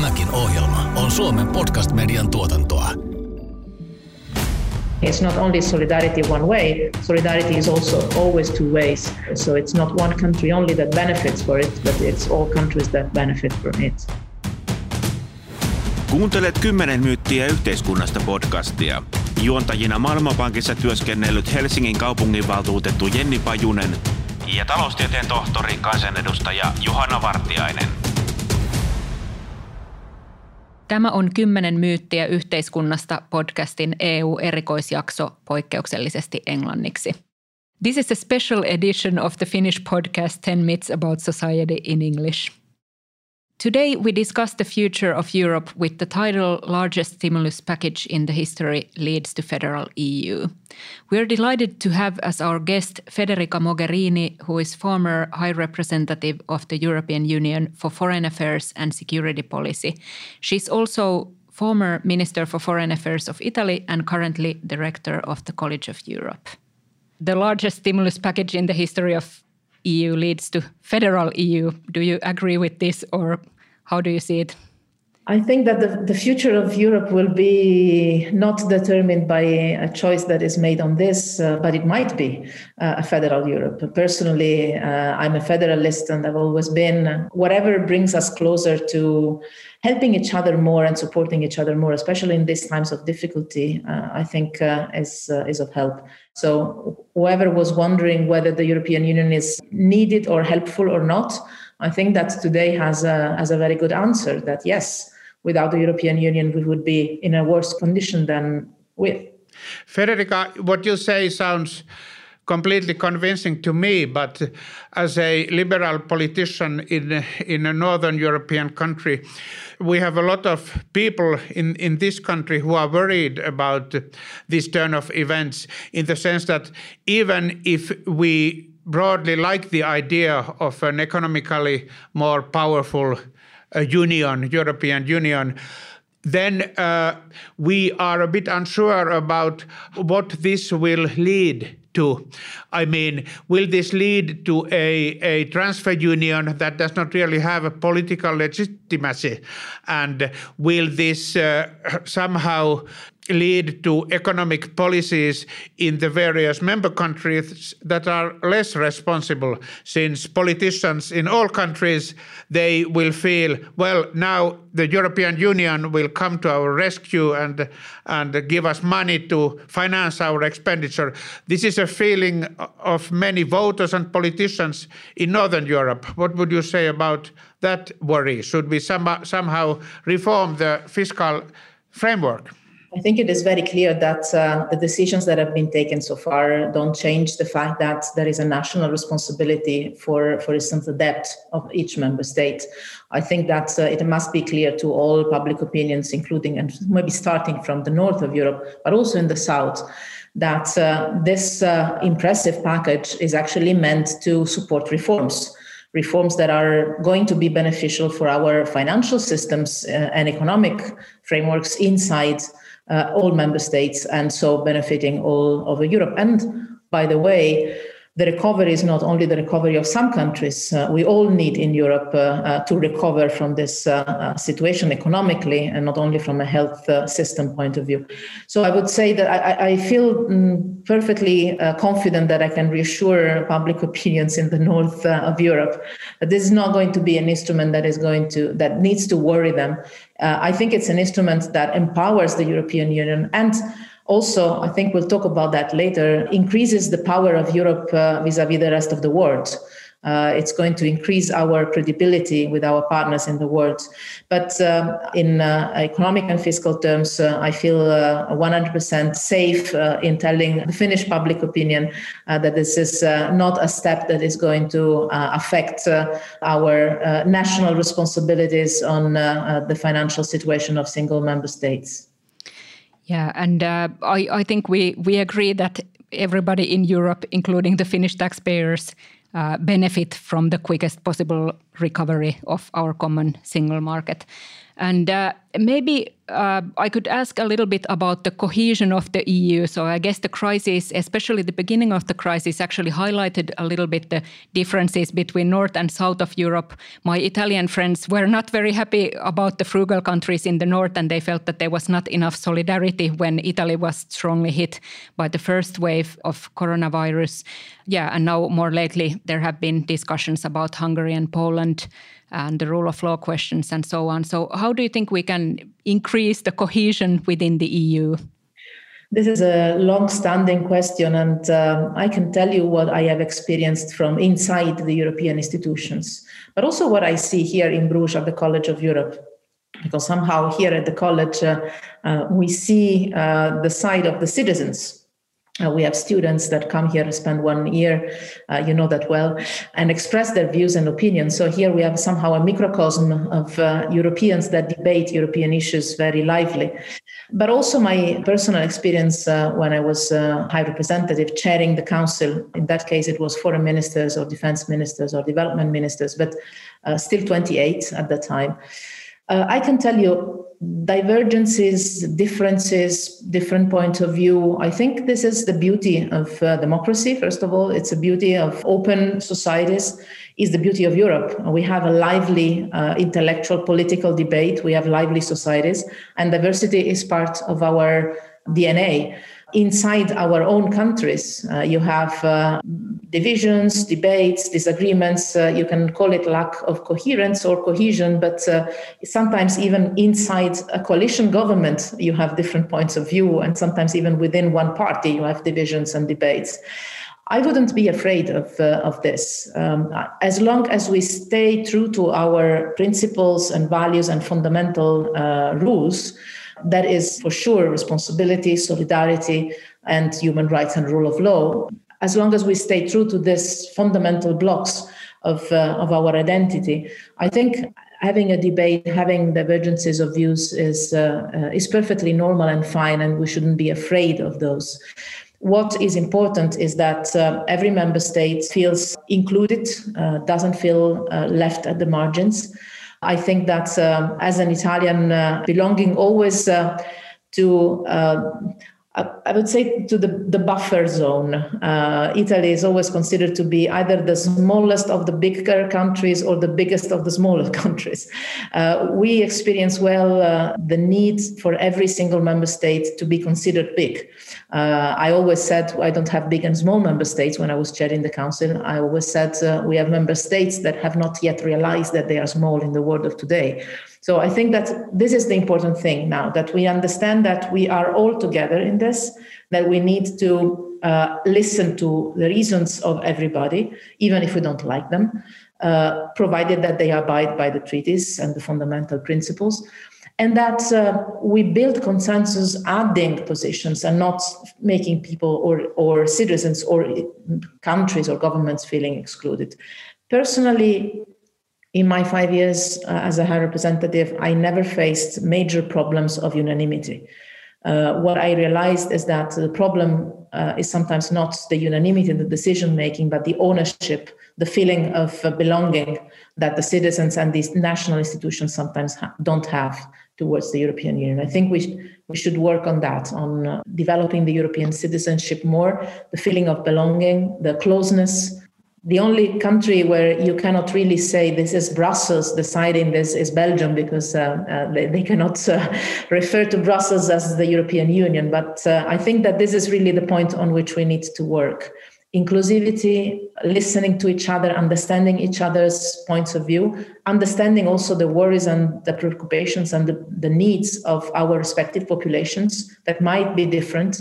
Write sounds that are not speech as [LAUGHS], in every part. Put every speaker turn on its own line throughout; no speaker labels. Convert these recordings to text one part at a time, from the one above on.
Tämäkin ohjelma on Suomen podcast-median tuotantoa.
It's not only solidarity one way, solidarity is also always two ways. So it's not one country only that benefits for it, but it's all countries that benefit from it.
Kuuntelet kymmenen myyttiä yhteiskunnasta podcastia. Juontajina Maailmanpankissa työskennellyt Helsingin kaupunginvaltuutettu Jenni Pajunen ja taloustieteen tohtori kansanedustaja Johanna Vartiainen.
Tämä on kymmenen myyttiä yhteiskunnasta podcastin EU-erikoisjakso poikkeuksellisesti englanniksi. This is a special edition of the Finnish podcast 10 Myths About Society in English. Today, we discuss the future of Europe with the title Largest Stimulus Package in the History Leads to Federal EU. We are delighted to have as our guest Federica Mogherini, who is former High Representative of the European Union for Foreign Affairs and Security Policy. She's also former Minister for Foreign Affairs of Italy and currently Director of the College of Europe. The largest stimulus package in the history of EU leads to federal EU. Do you agree with this, or how do you see it?
I think that the, the future of Europe will be not determined by a choice that is made on this, uh, but it might be uh, a federal Europe. Personally, uh, I'm a federalist and I've always been. Whatever brings us closer to helping each other more and supporting each other more, especially in these times of difficulty, uh, I think uh, is, uh, is of help. So, whoever was wondering whether the European Union is needed or helpful or not, I think that today has a, has a very good answer that yes, without the European Union, we would be in a worse condition than with.
Federica, what you say sounds completely convincing to me, but as a liberal politician in in a northern European country, we have a lot of people in, in this country who are worried about this turn of events in the sense that even if we broadly like the idea of an economically more powerful uh, union, European Union, then uh, we are a bit unsure about what this will lead to. I mean, will this lead to a, a transfer union that does not really have a political legitimacy? And will this uh, somehow lead to economic policies in the various member countries that are less responsible. Since politicians in all countries they will feel well now the European Union will come to our rescue and and give us money to finance our expenditure. This is a feeling of many voters and politicians in northern Europe. What would you say about that worry? Should we some, somehow reform the fiscal framework
I think it is very clear that uh, the decisions that have been taken so far don't change the fact that there is a national responsibility for, for instance, the debt of each member state. I think that uh, it must be clear to all public opinions, including and maybe starting from the north of Europe, but also in the south, that uh, this uh, impressive package is actually meant to support reforms reforms that are going to be beneficial for our financial systems uh, and economic frameworks inside Uh, all member states and so benefiting all over Europe. And by the way, the recovery is not only the recovery of some countries. Uh, we all need in Europe uh, uh, to recover from this uh, uh, situation economically and not only from a health system point of view. So I would say that I, I feel um, perfectly confident that I can reassure public opinions in the north of Europe that this is not going to be an instrument that is going to that needs to worry them. I think it's an instrument that empowers the European Union and also, I think we'll talk about that later, increases the power of Europe vis a vis the rest of the world. Uh, it's going to increase our credibility with our partners in the world. But um, in uh, economic and fiscal terms, uh, I feel 100% uh, safe uh, in telling the Finnish public opinion uh, that this is not a step that is going to affect our national responsibilities on the financial situation of single member states.
Yeah, and uh, I, I think we, we agree that everybody in Europe, including the Finnish taxpayers, uh, benefit from the quickest possible recovery of our common single market. And uh, maybe uh, I could ask a little bit about the cohesion of the EU. So I guess the crisis, especially the beginning of the crisis, actually highlighted a little bit the differences between North and South of Europe. My Italian friends were not very happy about the frugal countries in the North, and they felt that there was not enough solidarity when Italy was strongly hit by the first wave of coronavirus. Yeah, and now more lately, there have been discussions about Hungary and Poland and the rule of law questions and so on. So, how do you think we can increase the cohesion within the EU?
This is a long standing question, and uh, I can tell you what I have experienced from inside the European institutions, but also what I see here in Bruges at the College of Europe. Because somehow here at the college, uh, uh, we see uh, the side of the citizens uh, we have students that come here, and spend one year, uh, you know that well, and express their views and opinions. So here we have somehow a microcosm of uh, Europeans that debate European issues very lively. But also my personal experience uh, when I was uh, High Representative chairing the Council. In that case, it was foreign ministers or defense ministers or development ministers, but uh, still 28 at that time. I can tell you divergences, differences, different point of view. I think this is the beauty of uh, democracy. First of all, it's a beauty of open societies. Is the beauty of Europe. We have a lively uh, intellectual political debate. We have lively societies, and diversity is part of our DNA inside our own countries. Uh, you have uh, divisions, debates, disagreements. Uh, you can call it lack of coherence or cohesion, but uh, sometimes even inside a coalition government, you have different points of view, and sometimes even within one party, you have divisions and debates. I wouldn't be afraid of, uh, of this. Um, as long as we stay true to our principles and values and fundamental uh, rules, that is for sure responsibility, solidarity, and human rights and rule of law. As long as we stay true to these fundamental blocks of, uh, of our identity, I think having a debate, having divergences of views is, uh, uh, is perfectly normal and fine, and we shouldn't be afraid of those. What is important is that uh, every member state feels included, uh, doesn't feel uh, left at the margins. I think that um, as an Italian uh, belonging always uh, to uh, I would say to the, the buffer zone. Uh, Italy is always considered to be either the smallest of the bigger countries or the biggest of the smaller [LAUGHS] countries. Uh, we experience well uh, the need for every single member state to be considered big. Uh, I always said I don't have big and small member states when I was chairing the council. I always said uh, we have member states that have not yet realized that they are small in the world of today. So I think that this is the important thing now that we understand that we are all together in this, that we need to uh, listen to the reasons of everybody, even if we don't like them, uh, provided that they abide by the treaties and the fundamental principles. And that uh, we build consensus adding positions and not making people or, or citizens or countries or governments feeling excluded. Personally, in my five years uh, as a high representative, I never faced major problems of unanimity. Uh, what I realized is that the problem uh, is sometimes not the unanimity in the decision making, but the ownership, the feeling of uh, belonging that the citizens and these national institutions sometimes ha- don't have towards the European Union. I think we, sh- we should work on that, on uh, developing the European citizenship more, the feeling of belonging, the closeness, the only country where you cannot really say this is Brussels deciding this is Belgium because uh, uh, they, they, cannot uh, [LAUGHS] refer to Brussels as the European Union. But uh, I think that this is really the point on which we need to work. Inclusivity, listening to each other, understanding each other's points of view, understanding also the worries and the preoccupations and the, the needs of our respective populations that might be different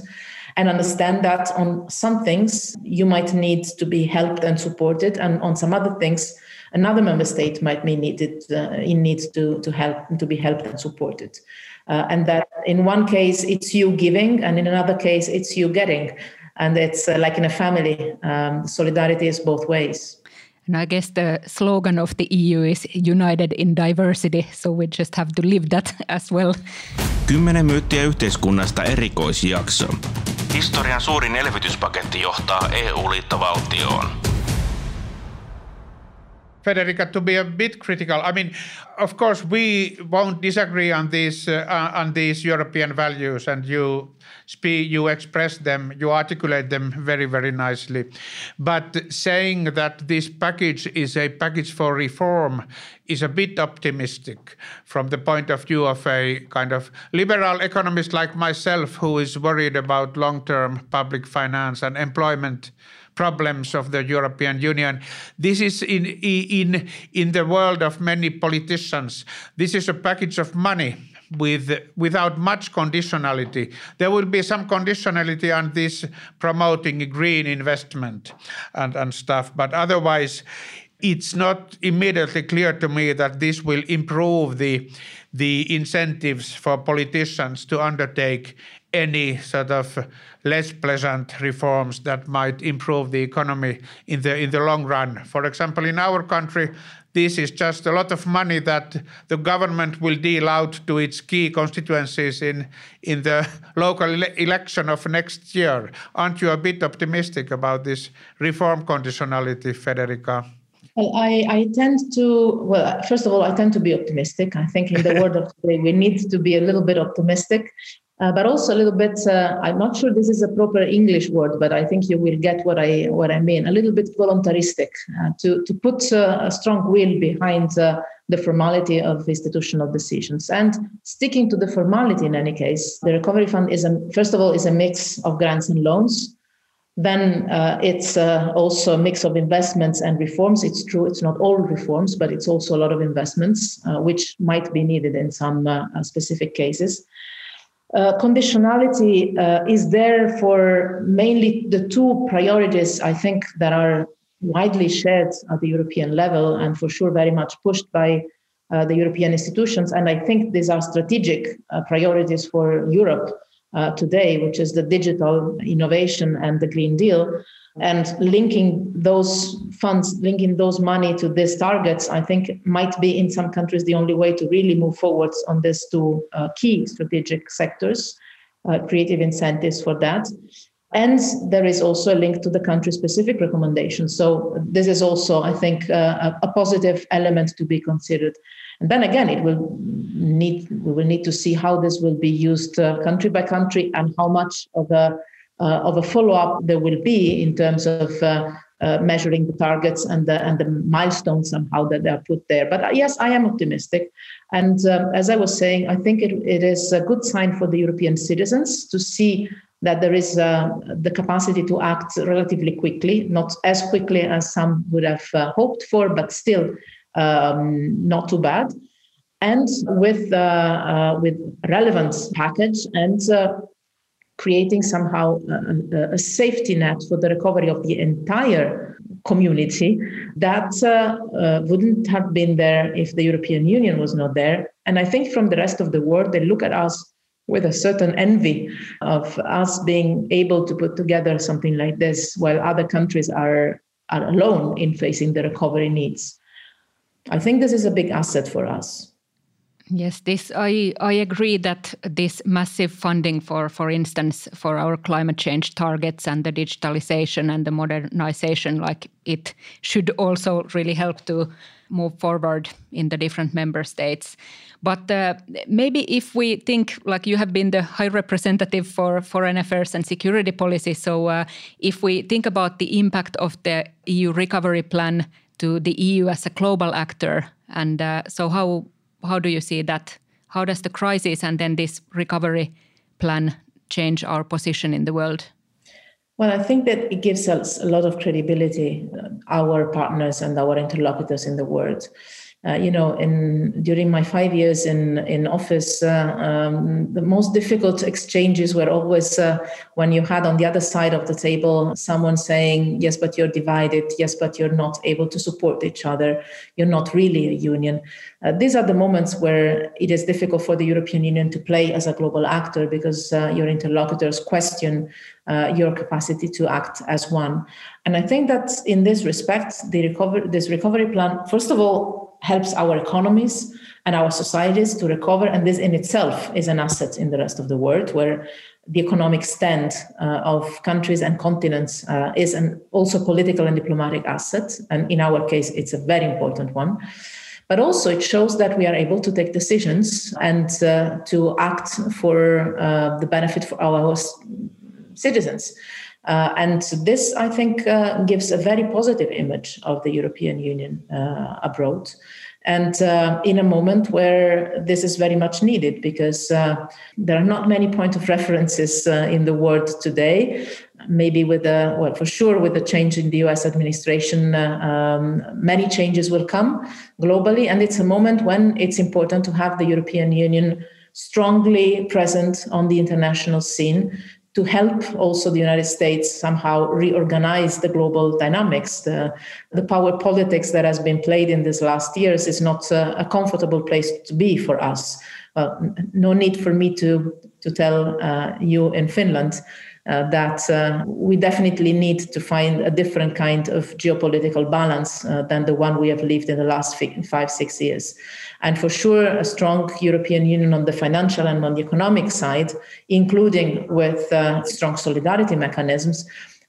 and understand that on some things you might need to be helped and supported, and on some other things another member state might be needed uh, in need to to help to be helped and supported. Uh, and that in one case it's you giving, and in another case it's you getting, and it's uh, like in a family. Um, solidarity is both ways.
And I guess the slogan of the EU is united in diversity, so we just have to live that [LAUGHS] as well.
Kymmenen myyttiä yhteiskunnasta erikoisjakso. Historian suurin elvytyspaketti johtaa EU-liittovaltioon.
Federica, to be a bit critical. I mean, of course, we won't disagree on these uh, on these European values, and you speak, you express them, you articulate them very, very nicely. But saying that this package is a package for reform is a bit optimistic from the point of view of a kind of liberal economist like myself, who is worried about long-term public finance and employment problems of the European Union. This is in, in, in the world of many politicians. This is a package of money with without much conditionality. There will be some conditionality on this promoting green investment and, and stuff, but otherwise it's not immediately clear to me that this will improve the the incentives for politicians to undertake any sort of less pleasant reforms that might improve the economy in the in the long run. For example, in our country, this is just a lot of money that the government will deal out to its key constituencies in in the local ele- election of next year. Aren't you a bit optimistic about this reform conditionality, Federica?
Well, I, I tend to, well, first of all, I tend to be optimistic. I think in the [LAUGHS] world of today, we need to be a little bit optimistic. Uh, but also a little bit uh, i'm not sure this is a proper english word but i think you will get what i what i mean a little bit voluntaristic uh, to to put uh, a strong will behind uh, the formality of institutional decisions and sticking to the formality in any case the recovery fund is a first of all is a mix of grants and loans then uh, it's also a mix of investments and reforms. It's true, it's not all reforms, but it's also a lot of investments, which might be needed in some specific cases. Uh, conditionality uh, is there for mainly the two priorities I think that are widely shared at the European level and for sure very much pushed by uh, the European institutions. And I think these are strategic uh, priorities for Europe uh, today, which is the digital innovation and the Green Deal and linking those funds linking those money to these targets i think might be in some countries the only way to really move forwards on these two uh, key strategic sectors uh, creative incentives for that. And there is also a link to the country specific recommendations. So this is also i think uh, a, positive element to be considered. And then again it will need we will need to see how this will be used uh, country by country and how much of a of a follow-up there will be in terms of uh, uh, measuring the targets and the and the milestones somehow that they are put there. But yes, I am optimistic, and um, as I was saying, I think it, it is a good sign for the European citizens to see that there is uh, the capacity to act relatively quickly, not as quickly as some would have uh, hoped for, but still um, not too bad, and with uh, with relevant package and creating somehow a, a, safety net for the recovery of the entire community that uh, uh, wouldn't have been there if the European Union was not there. And I think from the rest of the world, they look at us with a certain envy of us being able to put together something like this while other countries are, are alone in facing the recovery needs. I think this is a big asset for us.
Yes, this I, I agree that this massive funding for, for instance, for our climate change targets and the digitalization and the modernization, like it should also really help to move forward in the different member states. But uh, maybe if we think, like you have been the high representative for foreign affairs and security policy, so uh, if we think about the impact of the EU recovery plan to the EU as a global actor, and uh, so how how do you see that? How does the crisis and then this recovery plan change our position in the world?
Well, I think that it gives us a lot of credibility, uh, our partners and our interlocutors in the world. Uh, you know, in during my five years in in office, uh, um, the most difficult exchanges were always uh, when you had on the other side of the table someone saying, "Yes, but you're divided. Yes, but you're not able to support each other. You're not really a union." Uh, these are the moments where it is difficult for the European Union to play as a global actor because uh, your interlocutors question your capacity to act as one. And I think that in this respect, the recover this recovery plan, first of all, helps our economies and our societies to recover. And this in itself is an asset in the rest of the world, where the economic stand uh, of countries and continents uh, is an also political and diplomatic asset. And in our case, it's a very important one. But also, it shows that we are able to take decisions and uh, to act for uh, the benefit for our citizens. Uh, and this, I think, uh, gives a very positive image of the European Union abroad. And uh, in a moment where this is very much needed because uh, there are not many point of references uh, in the world today. Maybe with the well for sure with the change in the us administration uh, um, many changes will come globally. And it's a moment when it's important to have the european union strongly present on the international scene to help also the United States somehow reorganize the global dynamics. The, the power politics that has been played in these last years is not a, a comfortable place to be for us. Well, no need for me to, to tell uh, you in Finland uh, that uh, we definitely need to find a different kind of geopolitical balance uh, than the one we have lived in the last five, six years. And for sure, a strong European Union on the financial and on the economic side, including with uh, strong solidarity mechanisms,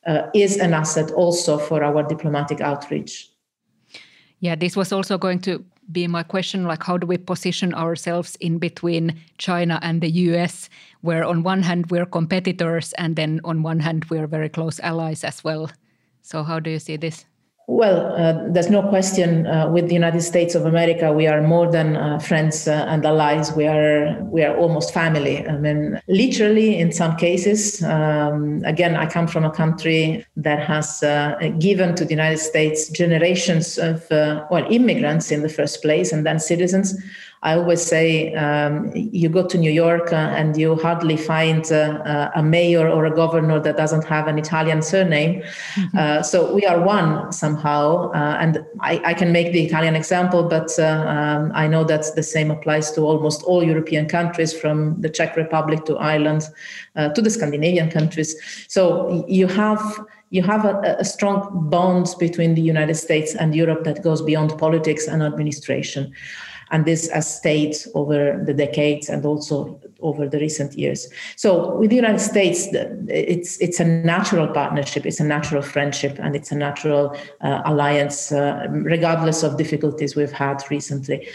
uh, is an asset also for our diplomatic outreach.
Yeah, this was also going to be my question like how do we position ourselves in between China and the US where on one hand we're competitors and then on one hand we're very close allies as well. So how do you see this?
Well, uh, there's no question. Uh, with the United States of America, we are more than uh, friends uh, and allies. We are we are almost family. I mean, literally, in some cases. Um, again, I come from a country that has uh, given to the United States generations of uh, well immigrants in the first place, and then citizens I always say um, you go to New York uh, and you hardly find uh, uh, a mayor or a governor that doesn't have an Italian surname. Mm-hmm. Uh, so we are one somehow. Uh, and I, I, can make the Italian example, but uh, um, I know that the same applies to almost all European countries, from the Czech Republic to Ireland to the Scandinavian countries. So you have you have a, a, strong bond between the United States and Europe that goes beyond politics and administration and this has stayed over the decades and also over the recent years. So with the United States, it's it's a natural partnership, it's a natural friendship, and it's a natural uh, alliance, uh, regardless of difficulties we've had recently.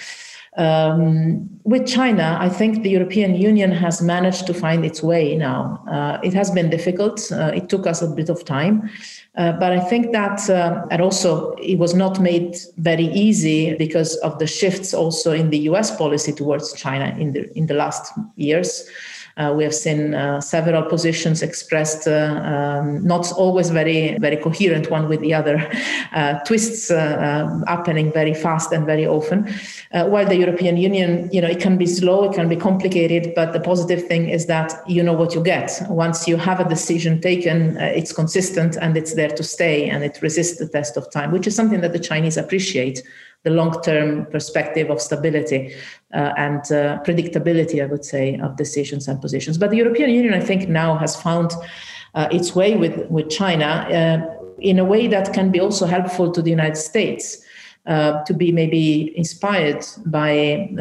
Um, with China, I think the European Union has managed to find its way now. Uh, it has been difficult. Uh, it took us a bit of time. Uh, but I think that, uh, and also it was not made very easy because of the shifts also in the US policy towards China in the, in the last years. Uh, we have seen uh, several positions expressed, uh, um, not always very, very coherent one with the other, uh, twists um, happening very fast and very often. while the European Union, you know, it can be slow, it can be complicated, but the positive thing is that you know what you get. Once you have a decision taken, it's consistent and it's there to stay and it resists the test of time, which is something that the Chinese appreciate the long-term perspective of stability uh, and uh, predictability, I would say, of decisions and positions. But the European Union, I think, now has found uh, its way with with China uh, in a way that can be also helpful to the United States. Uh, to be maybe inspired by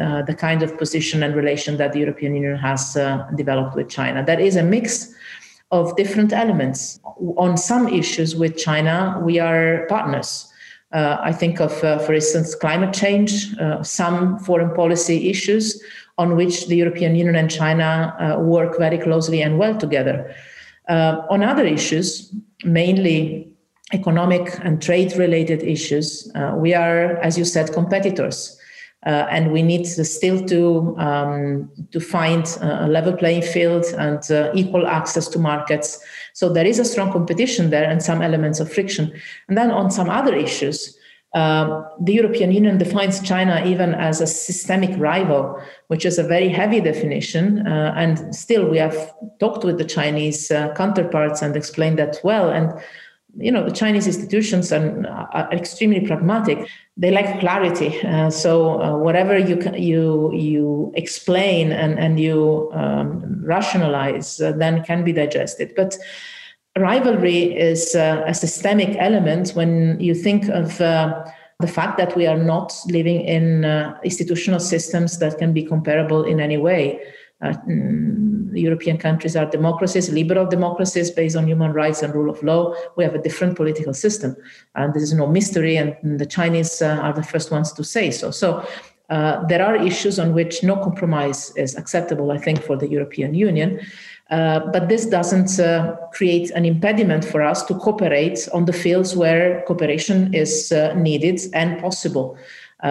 uh, the kind of position and relation that the European Union has developed with China. That is a mix of different elements. On some issues with China, we are partners. Uh, I think of, uh, for instance, climate change, uh, some foreign policy issues on which the European Union and China uh, work very closely and well together. Uh, on other issues, mainly economic and trade related issues, uh, we are, as you said, competitors. And we need to still to um, to find a level playing field and equal access to markets so there is a strong competition there and some elements of friction. And then on some other issues, um, the European Union defines China even as a systemic rival, which is a very heavy definition. Uh, and still, we have talked with the Chinese uh, counterparts and explained that well. And you know, the Chinese institutions are, are extremely pragmatic. They like clarity. Uh, so uh, whatever you you you explain and and you um, rationalize, uh, then can be digested. But rivalry is uh, a systemic element when you think of. Uh, the fact that we are not living in uh, institutional systems that can be comparable in any way. Uh, mm, European countries are democracies, liberal democracies based on human rights and rule of law. We have a different political system, and this is no mystery. And the Chinese uh, are the first ones to say so. So. Uh, there are issues on which no compromise is acceptable, I think, for the European Union. Uh, but this doesn't uh, create an impediment for us to cooperate on the fields where cooperation is uh, needed and possible.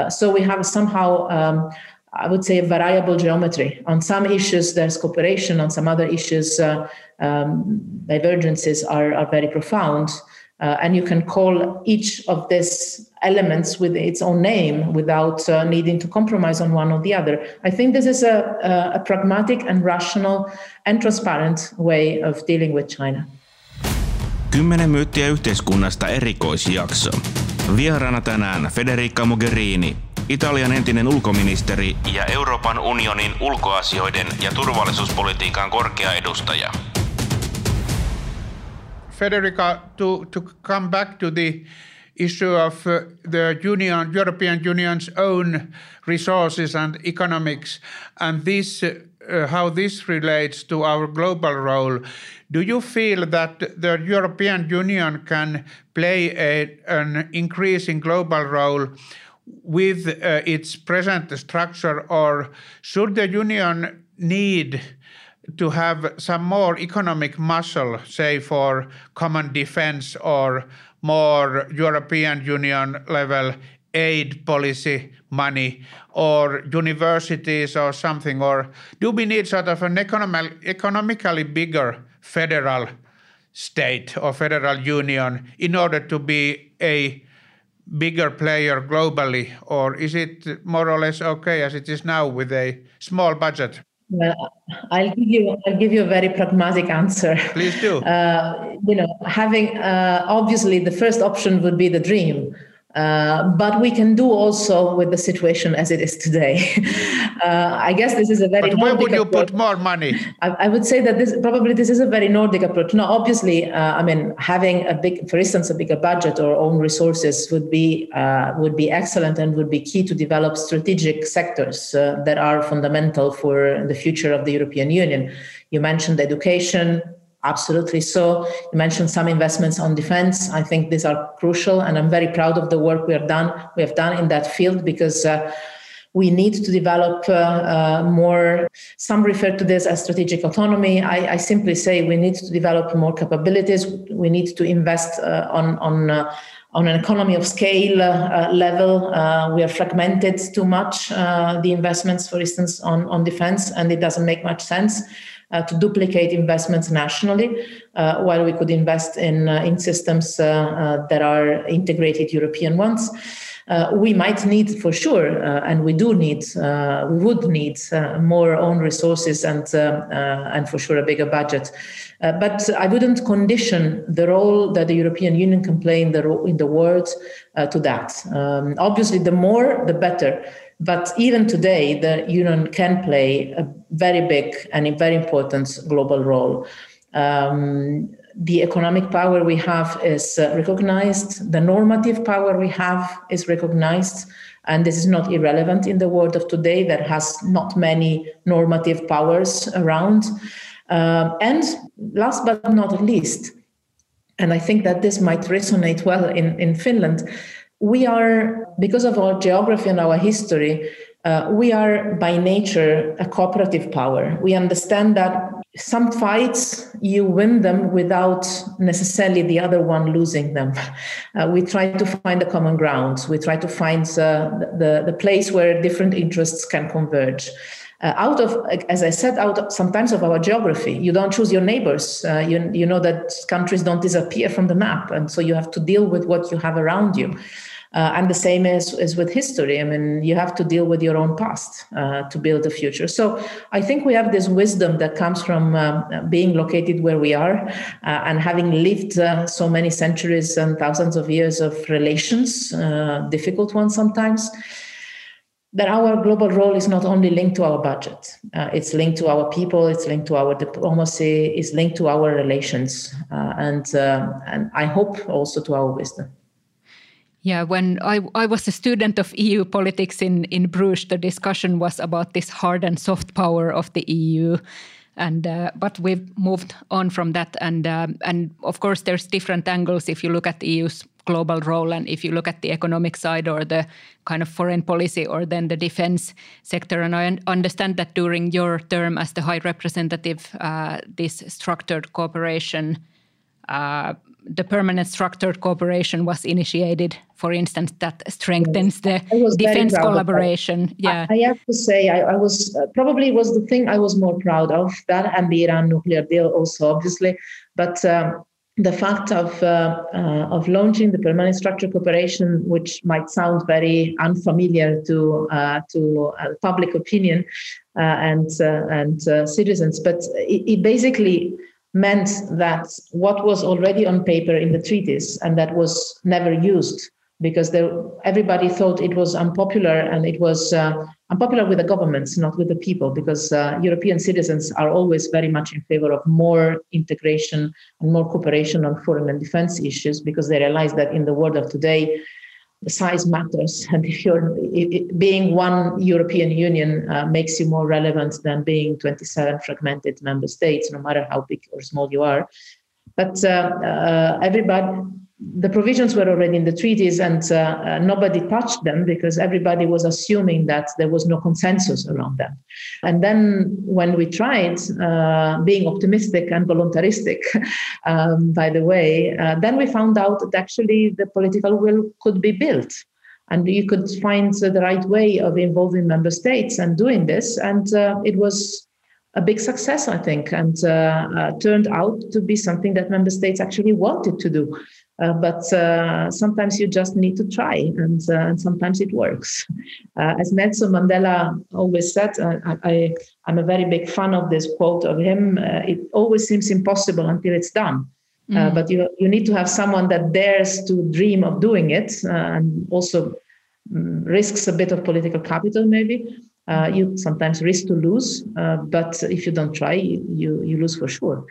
So we have somehow, um, I would say, variable geometry. On some issues, there's cooperation. On some other issues, uh, um, divergences are, are very profound. Uh, and you can call each of these elements with its own name without uh, needing to compromise on one or the other. I think this is a, a, pragmatic and rational and transparent way of dealing with China.
Kymmenen myyttiä yhteiskunnasta erikoisjakso. Vieraana tänään Federica Mogherini, Italian entinen ulkoministeri ja Euroopan unionin ulkoasioiden ja turvallisuuspolitiikan korkea edustaja.
Federica, to, to come back to the issue of uh, the Union, European Union's own resources and economics, and this, uh, how this relates to our global role. Do you feel that the European Union can play a, an increasing global role with uh, its present structure, or should the Union need to have some more economic muscle, say for common defense or more European Union level aid policy money or universities or something? Or do we need sort of an economic, economically bigger federal state or federal union in order to be a bigger player globally? Or is it more or less okay as it is now with a small budget?
Well, I'll give you I'll give you a very pragmatic answer.
Please do.
Uh, you know, having uh, obviously the first option would be the dream. Uh, but we can do also with the situation as it is today. [LAUGHS] uh, I guess this is a very.
But where would you approach. put more money?
I, I, would say that this probably this is a very Nordic approach. No, obviously, uh, I mean having a big, for instance, a bigger budget or own resources would be uh, would be excellent and would be key to develop strategic sectors uh, that are fundamental for the future of the European Union. You mentioned education, Absolutely. So you mentioned some investments on defense. I think these are crucial, and I'm very proud of the work we have done. We have done in that field because uh, we need to develop uh, uh, more. Some refer to this as strategic autonomy. I, I, simply say we need to develop more capabilities. We need to invest uh, on on uh, on an economy of scale uh, level, uh, we are fragmented too much. Uh, the investments, for instance, on, on defense, and it doesn't make much sense uh, to duplicate investments nationally, uh, while we could invest in uh, in systems that are integrated European ones. Uh, we might need for sure, uh, and we do need, uh, we would need more own resources and and for sure a bigger budget. but I wouldn't condition the role that the European Union can play in the in the world to that. Um, obviously, the more, the better. But even today, the union can play a very big and a very important global role. Um, the economic power we have is uh, recognized, the normative power we have is recognized, and this is not irrelevant in the world of today that has not many normative powers around. Um, and last but not least, and I think that this might resonate well in, in Finland, we are, because of our geography and our history, uh, we are by nature a cooperative power. We understand that some fights you win them without necessarily the other one losing them. [LAUGHS] Uh, we try to find the common ground. We try to find uh, the, the place where different interests can converge. Uh, out of, as I said, out of, sometimes of our geography. You don't choose your neighbors. Uh, you, you know that countries don't disappear from the map. And so you have to deal with what you have around you. Uh, and the same is, is with history. I mean, you have to deal with your own past uh, to build the future. So I think we have this wisdom that comes from um, being located where we are uh, and having lived uh, so many centuries and thousands of years of relations, difficult ones sometimes. That our global role is not only linked to our budget, uh, it's linked to our people, it's linked to our diplomacy, it's linked to our relations, and, and I hope also to our wisdom.
Yeah, when I, I was a student of EU politics in, in Bruges, the discussion was about this hard and soft power of the EU. And uh, but we've moved on from that, and um, and of course there's different angles if you look at the EU's global role, and if you look at the economic side or the kind of foreign policy, or then the defense sector. And I understand that during your term as the High Representative, uh, this structured cooperation uh, the permanent structured cooperation was initiated, for instance, that strengthens the defense collaboration.
Yeah, I, I, have to say, I, I was uh, probably was the thing I was more proud of that and the Iran nuclear deal, also obviously, but. Um, the fact of uh, uh, of launching the permanent structure cooperation, which might sound very unfamiliar to uh, to uh, public opinion uh, and and citizens, but it, it basically meant that what was already on paper in the treaties and that was never used because there, everybody thought it was unpopular and it was uh, unpopular with the governments, not with the people, because uh, European citizens are always very much in favor of more integration and more cooperation on foreign and defense issues because they realize that in the world of today, the size matters. [LAUGHS] And if you're it, being one European Union uh, makes you more relevant than being 27 fragmented member states, no matter how big or small you are. But uh, uh, everybody, the provisions were already in the treaties and uh, uh, nobody touched them because everybody was assuming that there was no consensus around them. And then when we tried uh, being optimistic and voluntaristic, [LAUGHS] um, by the way, uh, then we found out that actually the political will could be built. And you could find the right way of involving member states and doing this. And uh, it was a big success, I think, and uh, turned out to be something that member states actually wanted to do. Uh, but uh, sometimes you just need to try, and, uh, and sometimes it works. [LAUGHS] Uh, as Nelson Mandela always said, uh, I, am a very big fan of this quote of him uh, it always seems impossible until it's done. Mm. but you, you need to have someone that dares to dream of doing it and also um, risks a bit of political capital, maybe. You sometimes risk to lose, but if you don't try, you, you lose for sure.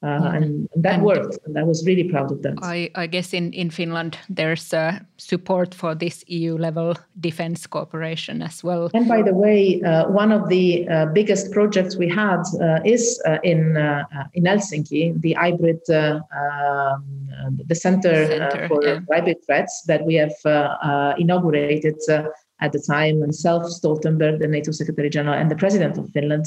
Uh, and that and worked and i was really proud of that
i, I guess in, in finland there's uh, support for this eu level defense cooperation as well
and by the way uh, one of the uh, biggest projects we had uh, is uh, in in helsinki the hybrid um, the center, center for yeah. hybrid threats that we have inaugurated at the time myself stoltenberg the nato secretary general and the president of finland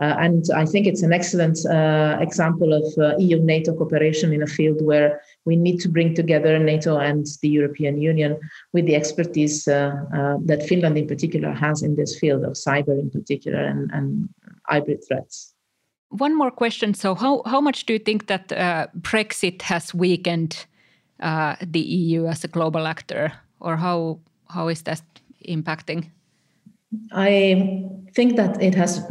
uh, and I think it's an excellent uh, example of uh, EU NATO cooperation in a field where we need to bring together NATO and the European Union with the expertise uh, uh, that Finland in particular has in this field of cyber in particular and, and hybrid threats.
One more question. So, how, how much do you think that uh, Brexit has weakened the EU as a global actor, or how, how is that impacting?
I think that it has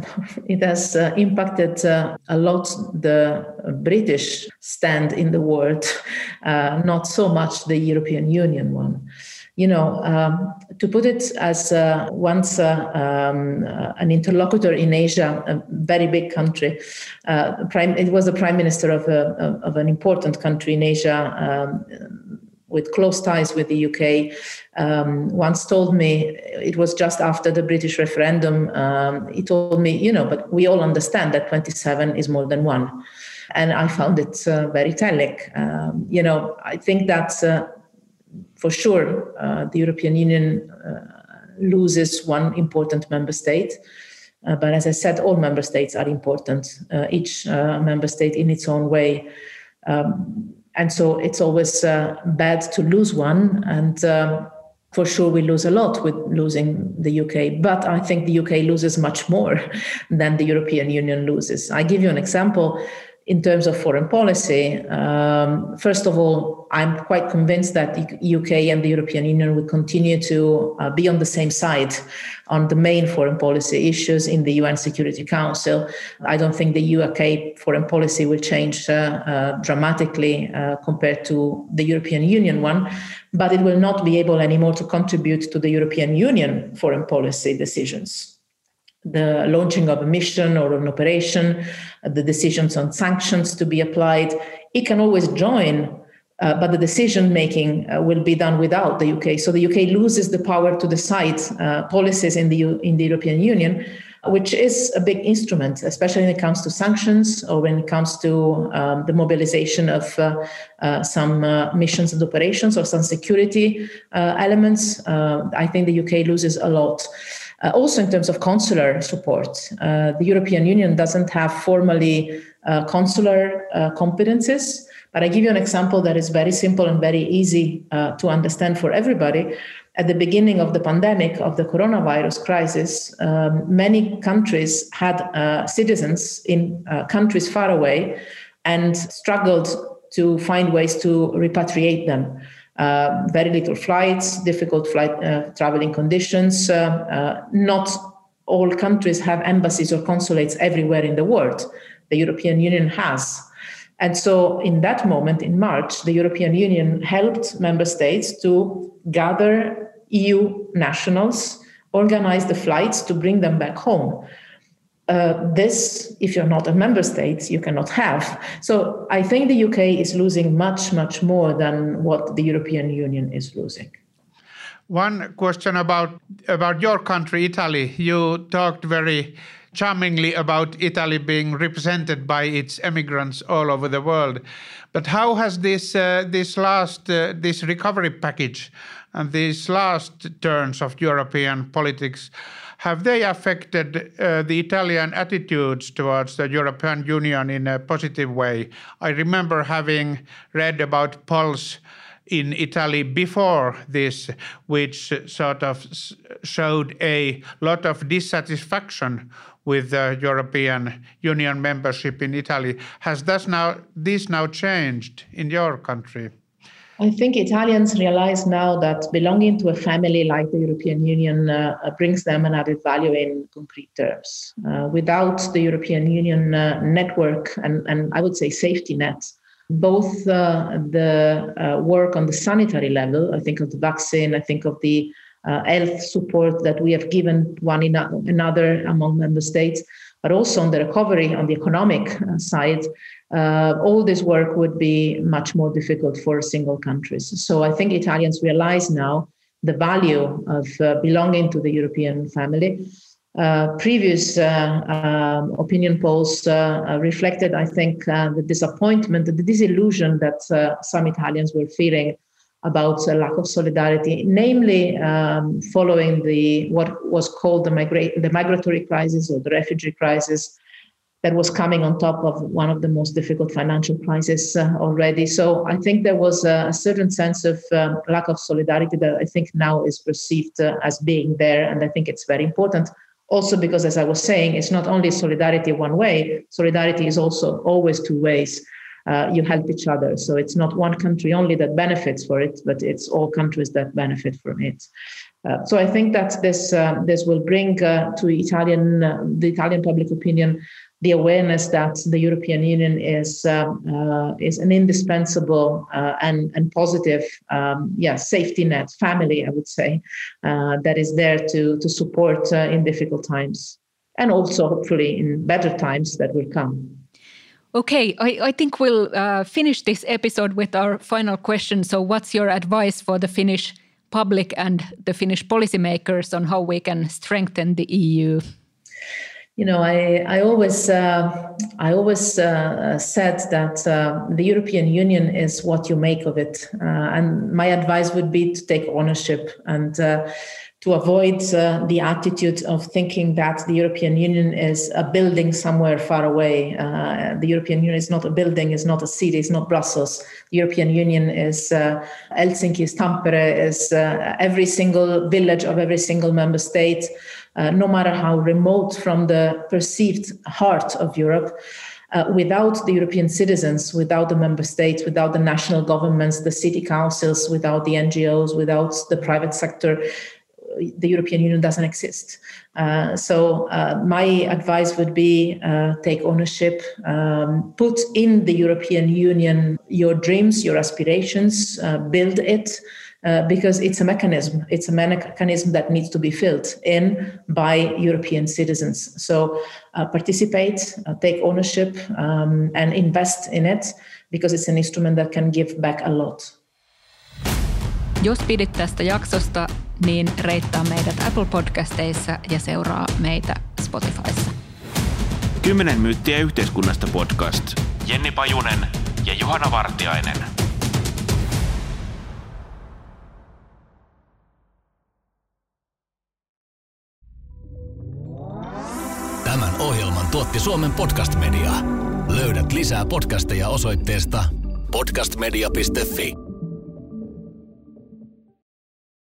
it has uh, impacted uh, a lot the British stand in the world, [LAUGHS] uh, not so much the European Union one. You know, um, to put it as uh, once uh, um, uh, an interlocutor in Asia, a very big country, prime, it was the prime minister of, a, of an important country in Asia. Um, with close ties with the UK, um, once told me it was just after the British referendum. Um, he told me, you know, but we all understand that 27 is more than one. And I found it uh, very telling. Um, you know, I think that uh, for sure uh, the European Union uh, loses one important member state. Uh, but as I said, all member states are important, uh, each member state in its own way. Um, and so it's always uh, bad to lose one. And um, for sure we lose a lot with losing the UK but I think the UK loses much more [LAUGHS] than the European Union loses. I give you an example in terms of foreign policy, um, first of all, I'm quite convinced that the UK and the European Union will continue to uh, be on the same side on the main foreign policy issues in the UN Security Council. I don't think the UK foreign policy will change uh, uh, dramatically uh, compared to the European Union one, but it will not be able anymore to contribute to the European Union foreign policy decisions the launching of a mission or an operation, the decisions on sanctions to be applied, it can always join Uh, but the decision making uh, will be done without the UK. So the UK loses the power to decide uh, policies in the in the European Union, which is a big instrument, especially when it comes to sanctions or when it comes to um, the mobilization of uh, uh, some uh, missions and operations or some security elements. I think the UK loses a lot. Also, in terms of consular support, the European Union doesn't have formally consular competences. But I give you an example that is very simple and very easy uh, to understand for everybody. At the beginning of the pandemic, of the coronavirus crisis, um, many countries had uh, citizens in uh, countries far away and struggled to find ways to repatriate them. Uh, very little flights, difficult flight uh, traveling conditions. Uh, not all countries have embassies or consulates everywhere in the world. The European Union has. And so, in that moment, in March, the European Union helped member states to gather EU nationals, organize the flights to bring them back home. Uh, this, if you're not a member state, you cannot have. So I think the UK is losing much, much more than what the European Union is losing.
One question about about your country, Italy. You talked very charmingly about Italy being represented by its emigrants all over the world. But how has this uh, this last uh, this recovery package and these last turns of European politics have they affected uh, the Italian attitudes towards the European Union in a positive way? I remember having read about polls in Italy before this, which sort of showed a lot of dissatisfaction with the European Union membership in Italy. Has this now, this now changed in your country?
I think Italians realize now that belonging to a family like the European Union uh, brings them an added value in concrete terms. Uh, without the European Union uh, network and, and I would say safety nets, both uh, the uh, work on the sanitary level, I think of the vaccine, I think of the uh, health support that we have given one another among member states, but also on the recovery on the economic uh, side, uh, all this work would be much more difficult for single countries. So I think Italians realize now the value of uh, belonging to the European family. Uh, previous um, opinion polls uh, reflected, I think, the disappointment, the disillusion that some Italians were feeling about a lack of solidarity, namely um, following the what was called the, migra- the migratory crisis or the refugee crisis that was coming on top of one of the most difficult financial crises uh, already. So I think there was a, certain sense of um, lack of solidarity that I think now is perceived uh, as being there, and I think it's very important. Also, because as I was saying, it's not only solidarity one way. Solidarity is also always two ways uh, you help each other. So it's not one country only that benefits for it, but it's all countries that benefit from it. Uh, so I think that this uh, this will bring uh, to Italian uh, the Italian public opinion the awareness that the European Union is uh, is an indispensable and and positive um, yeah safety net family I would say that is there to to support in difficult times and also hopefully in better times that will come.
Okay, I, I think we'll uh, finish this episode with our final question. So, what's your advice for the Finnish public and the Finnish policymakers on how we can strengthen the EU?
You know, I I always uh, I always uh, said that uh, the European Union is what you make of it, uh, and my advice would be to take ownership and uh, to avoid uh, the attitude of thinking that the European Union is a building somewhere far away. The European Union is not a building, is not a city, is not Brussels. The European Union is Helsinki, is Tampere, is every single village of every single member state, uh, no matter how remote from the perceived heart of Europe. Uh, without the European citizens, without the member states, without the national governments, the city councils, without the NGOs, without the private sector, the European Union doesn't exist. Uh, so uh, my advice would be uh, take ownership, um, put in the European Union your dreams, your aspirations, uh, build it. Uh, because it's a mechanism, it's a mechanism that needs to be filled in by European citizens. So uh, participate, take ownership, um, and invest in it because it's an instrument that can give back a lot.
Jos pidit tästä jaksosta, niin reittaa meidät Apple Podcasteissa ja seuraa meitä Spotifyssa.
Kymmenen myyttiä yhteiskunnasta podcast. Jenni Pajunen ja Johanna Vartiainen.
Tämän ohjelman tuotti Suomen podcast media. Löydät lisää podcasteja osoitteesta podcastmedia.fi.